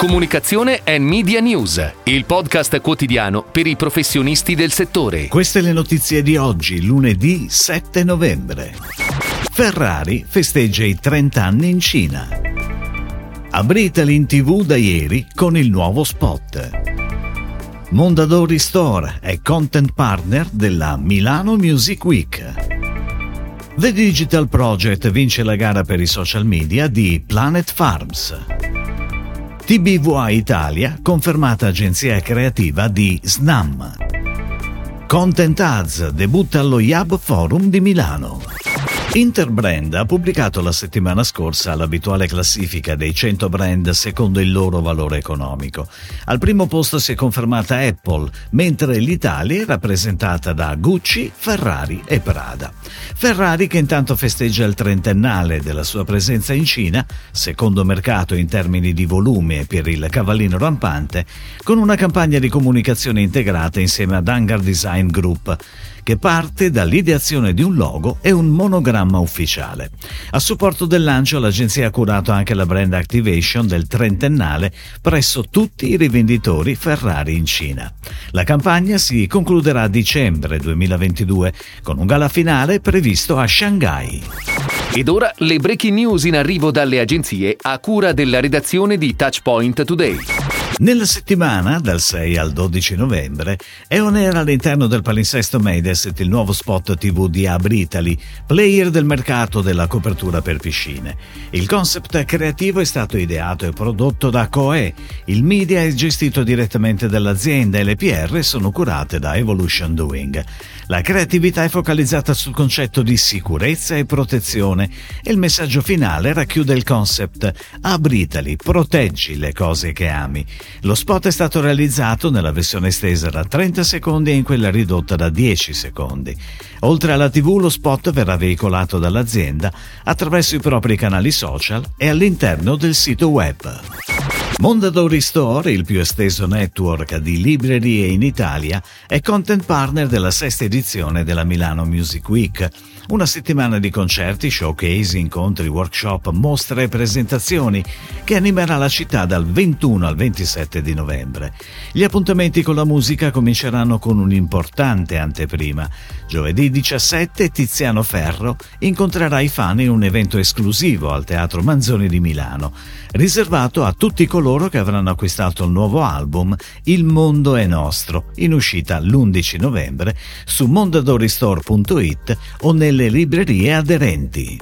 Comunicazione e Media News, il podcast quotidiano per i professionisti del settore. Queste le notizie di oggi, lunedì 7 novembre. Ferrari festeggia i 30 anni in Cina. Abritali in tv da ieri con il nuovo spot. Mondadori Store è content partner della Milano Music Week. The Digital Project vince la gara per i social media di Planet Farms. TBVA Italia, confermata agenzia creativa di SNAM. Content Ads debutta allo Yab Forum di Milano. Interbrand ha pubblicato la settimana scorsa l'abituale classifica dei 100 brand secondo il loro valore economico. Al primo posto si è confermata Apple, mentre l'Italia è rappresentata da Gucci, Ferrari e Prada. Ferrari che intanto festeggia il trentennale della sua presenza in Cina, secondo mercato in termini di volume per il cavallino rampante, con una campagna di comunicazione integrata insieme ad Hangar Design Group che parte dall'ideazione di un logo e un monogramma ufficiale. A supporto del lancio l'agenzia ha curato anche la brand activation del trentennale presso tutti i rivenditori Ferrari in Cina. La campagna si concluderà a dicembre 2022 con un gala finale previsto a Shanghai. Ed ora le breaking news in arrivo dalle agenzie a cura della redazione di Touchpoint Today. Nella settimana, dal 6 al 12 novembre, è on air all'interno del palinsesto Mediaset il nuovo spot TV di Abritali, player del mercato della copertura per piscine. Il concept creativo è stato ideato e prodotto da Coe, il media è gestito direttamente dall'azienda e le PR sono curate da Evolution Doing. La creatività è focalizzata sul concetto di sicurezza e protezione e il messaggio finale racchiude il concept Abritali, proteggi le cose che ami. Lo spot è stato realizzato nella versione estesa da 30 secondi e in quella ridotta da 10 secondi. Oltre alla TV, lo spot verrà veicolato dall'azienda attraverso i propri canali social e all'interno del sito web. Mondadori Store, il più esteso network di librerie in Italia, è content partner della sesta edizione della Milano Music Week, una settimana di concerti, showcase, incontri, workshop, mostre e presentazioni che animerà la città dal 21 al 27 di novembre. Gli appuntamenti con la musica cominceranno con un'importante anteprima. Giovedì 17 Tiziano Ferro incontrerà i fan in un evento esclusivo al Teatro Manzoni di Milano, riservato a tutti coloro coloro che avranno acquistato il nuovo album Il mondo è nostro, in uscita l'11 novembre su mondadoristore.it o nelle librerie aderenti.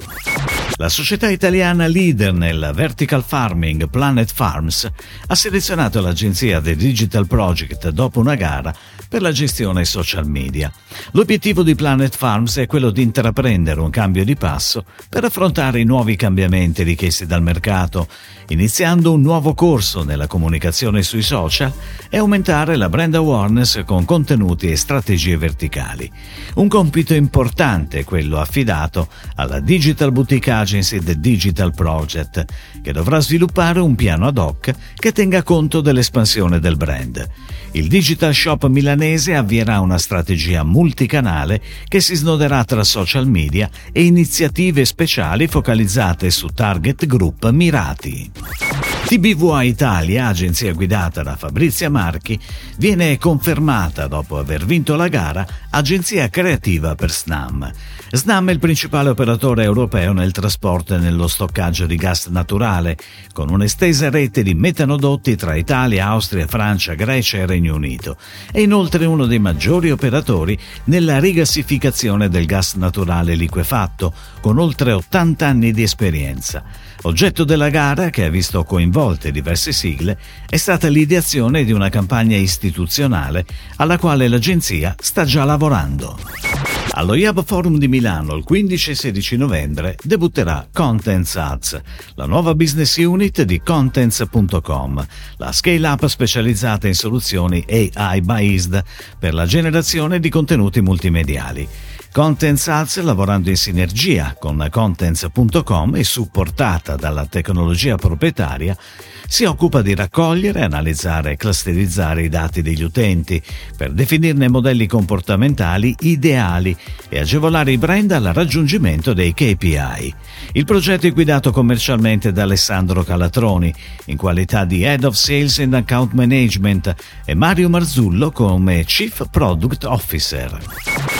La società italiana leader nel vertical farming Planet Farms ha selezionato l'agenzia The Digital Project dopo una gara per la gestione social media. L'obiettivo di Planet Farms è quello di intraprendere un cambio di passo per affrontare i nuovi cambiamenti richiesti dal mercato, iniziando un nuovo corso nella comunicazione sui social e aumentare la brand awareness con contenuti e strategie verticali. Un compito importante quello affidato alla Digital Boutique Agency The Digital Project, che dovrà sviluppare un piano ad hoc che tenga conto dell'espansione del brand. Il Digital Shop milanese avvierà una strategia multicanale che si snoderà tra social media e iniziative speciali focalizzate su target group mirati. TBVA Italia, agenzia guidata da Fabrizia Marchi, viene confermata dopo aver vinto la gara agenzia creativa per SNAM. SNAM è il principale operatore europeo nel trasporto e nello stoccaggio di gas naturale, con un'estesa rete di metanodotti tra Italia, Austria, Francia, Grecia e Regno Unito. È inoltre uno dei maggiori operatori nella rigassificazione del gas naturale liquefatto, con oltre 80 anni di esperienza. Oggetto della gara, che ha visto coinvolte diverse sigle, è stata l'ideazione di una campagna istituzionale alla quale l'agenzia sta già lavorando. Allo Yab Forum di Milano il 15 e 16 novembre debutterà Contents Ads, la nuova business unit di Contents.com, la scale-up specializzata in soluzioni AI-based per la generazione di contenuti multimediali. Contents Ads, lavorando in sinergia con contents.com e supportata dalla tecnologia proprietaria, si occupa di raccogliere, analizzare e clusterizzare i dati degli utenti per definirne modelli comportamentali ideali e agevolare i brand al raggiungimento dei KPI. Il progetto è guidato commercialmente da Alessandro Calatroni in qualità di Head of Sales and Account Management e Mario Marzullo come Chief Product Officer.